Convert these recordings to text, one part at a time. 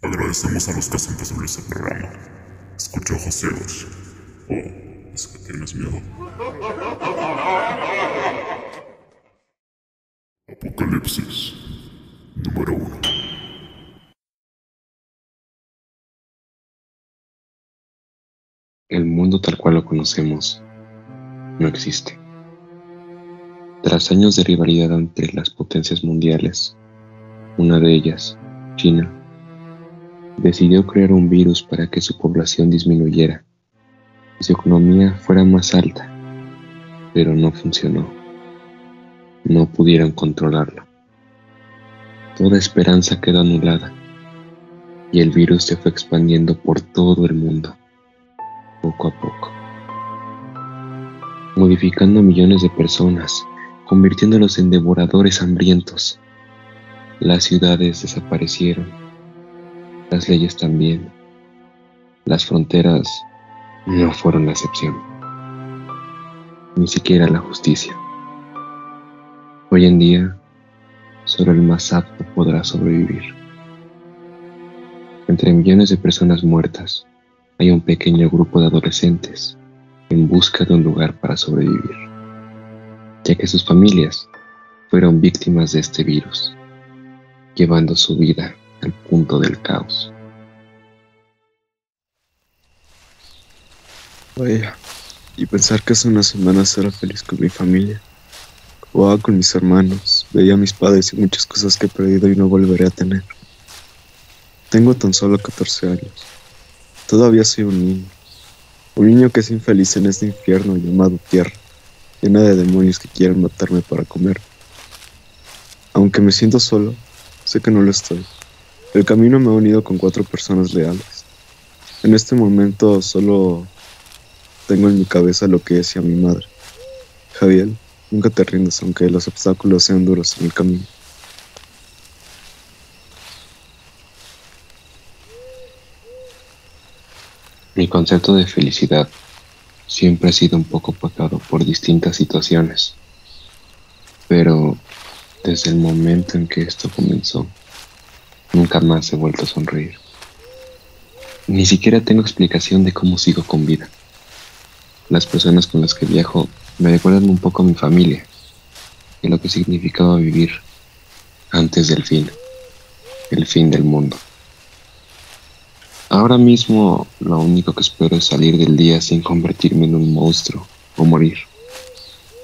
Agradecemos a los que hacen posible este programa. Escucho ojos ciegos. Oh, es que tienes miedo. Apocalipsis número uno. El mundo tal cual lo conocemos no existe. Tras años de rivalidad entre las potencias mundiales, una de ellas, China, decidió crear un virus para que su población disminuyera y su economía fuera más alta, pero no funcionó. No pudieron controlarlo. Toda esperanza quedó anulada y el virus se fue expandiendo por todo el mundo, poco a poco, modificando a millones de personas, convirtiéndolos en devoradores hambrientos. Las ciudades desaparecieron, las leyes también, las fronteras no fueron la excepción, ni siquiera la justicia. Hoy en día, solo el más apto podrá sobrevivir. Entre millones de personas muertas, hay un pequeño grupo de adolescentes en busca de un lugar para sobrevivir, ya que sus familias fueron víctimas de este virus, llevando su vida al punto del caos. Vaya, y pensar que hace unas semanas era feliz con mi familia. Jugaba con mis hermanos, veía a mis padres y muchas cosas que he perdido y no volveré a tener. Tengo tan solo 14 años. Todavía soy un niño. Un niño que es infeliz en este infierno llamado tierra, llena de demonios que quieren matarme para comer. Aunque me siento solo, sé que no lo estoy. El camino me ha unido con cuatro personas leales. En este momento solo tengo en mi cabeza lo que decía mi madre. Javier, nunca te rindas aunque los obstáculos sean duros en el camino. Mi concepto de felicidad siempre ha sido un poco opacado por distintas situaciones, pero desde el momento en que esto comenzó, nunca más he vuelto a sonreír. Ni siquiera tengo explicación de cómo sigo con vida. Las personas con las que viajo me recuerdan un poco a mi familia y lo que significaba vivir antes del fin, el fin del mundo. Ahora mismo lo único que espero es salir del día sin convertirme en un monstruo o morir.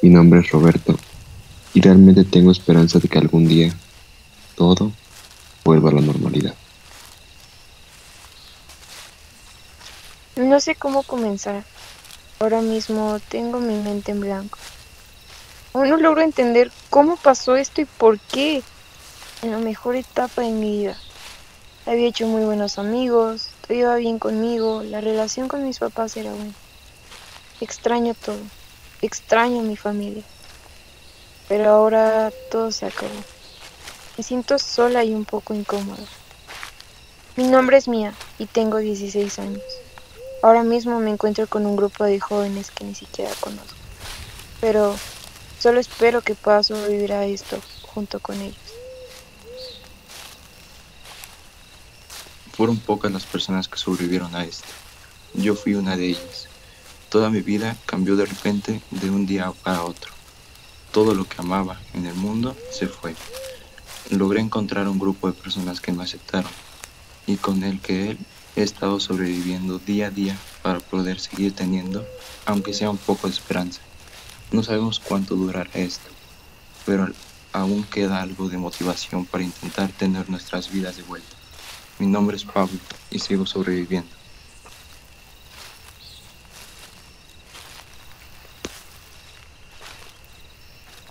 Mi nombre es Roberto y realmente tengo esperanza de que algún día todo vuelva a la normalidad. No sé cómo comenzar. Ahora mismo tengo mi mente en blanco. Aún no logro entender cómo pasó esto y por qué. En la mejor etapa de mi vida. Había hecho muy buenos amigos, todo iba bien conmigo, la relación con mis papás era buena. Extraño todo, extraño a mi familia. Pero ahora todo se acabó. Me siento sola y un poco incómoda. Mi nombre es Mía y tengo 16 años. Ahora mismo me encuentro con un grupo de jóvenes que ni siquiera conozco. Pero solo espero que pueda sobrevivir a esto junto con ellos. Fueron pocas las personas que sobrevivieron a esto. Yo fui una de ellas. Toda mi vida cambió de repente de un día para otro. Todo lo que amaba en el mundo se fue. Logré encontrar un grupo de personas que me aceptaron y con el que él he estado sobreviviendo día a día para poder seguir teniendo, aunque sea un poco de esperanza. No sabemos cuánto durará esto, pero aún queda algo de motivación para intentar tener nuestras vidas de vuelta. Mi nombre es Pablo y sigo sobreviviendo.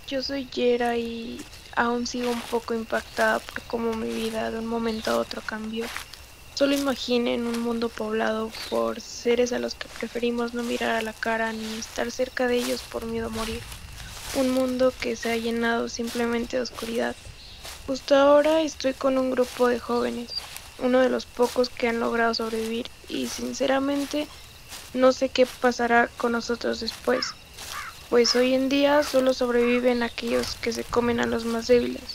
Yo soy Yera y aún sigo un poco impactada por cómo mi vida de un momento a otro cambió. Solo imaginen un mundo poblado por seres a los que preferimos no mirar a la cara ni estar cerca de ellos por miedo a morir. Un mundo que se ha llenado simplemente de oscuridad. Justo ahora estoy con un grupo de jóvenes, uno de los pocos que han logrado sobrevivir y sinceramente no sé qué pasará con nosotros después, pues hoy en día solo sobreviven aquellos que se comen a los más débiles.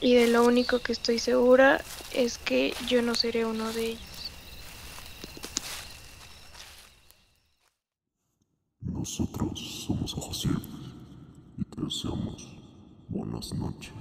Y de lo único que estoy segura es que yo no seré uno de ellos. Nosotros somos ciegos y te deseamos buenas noches.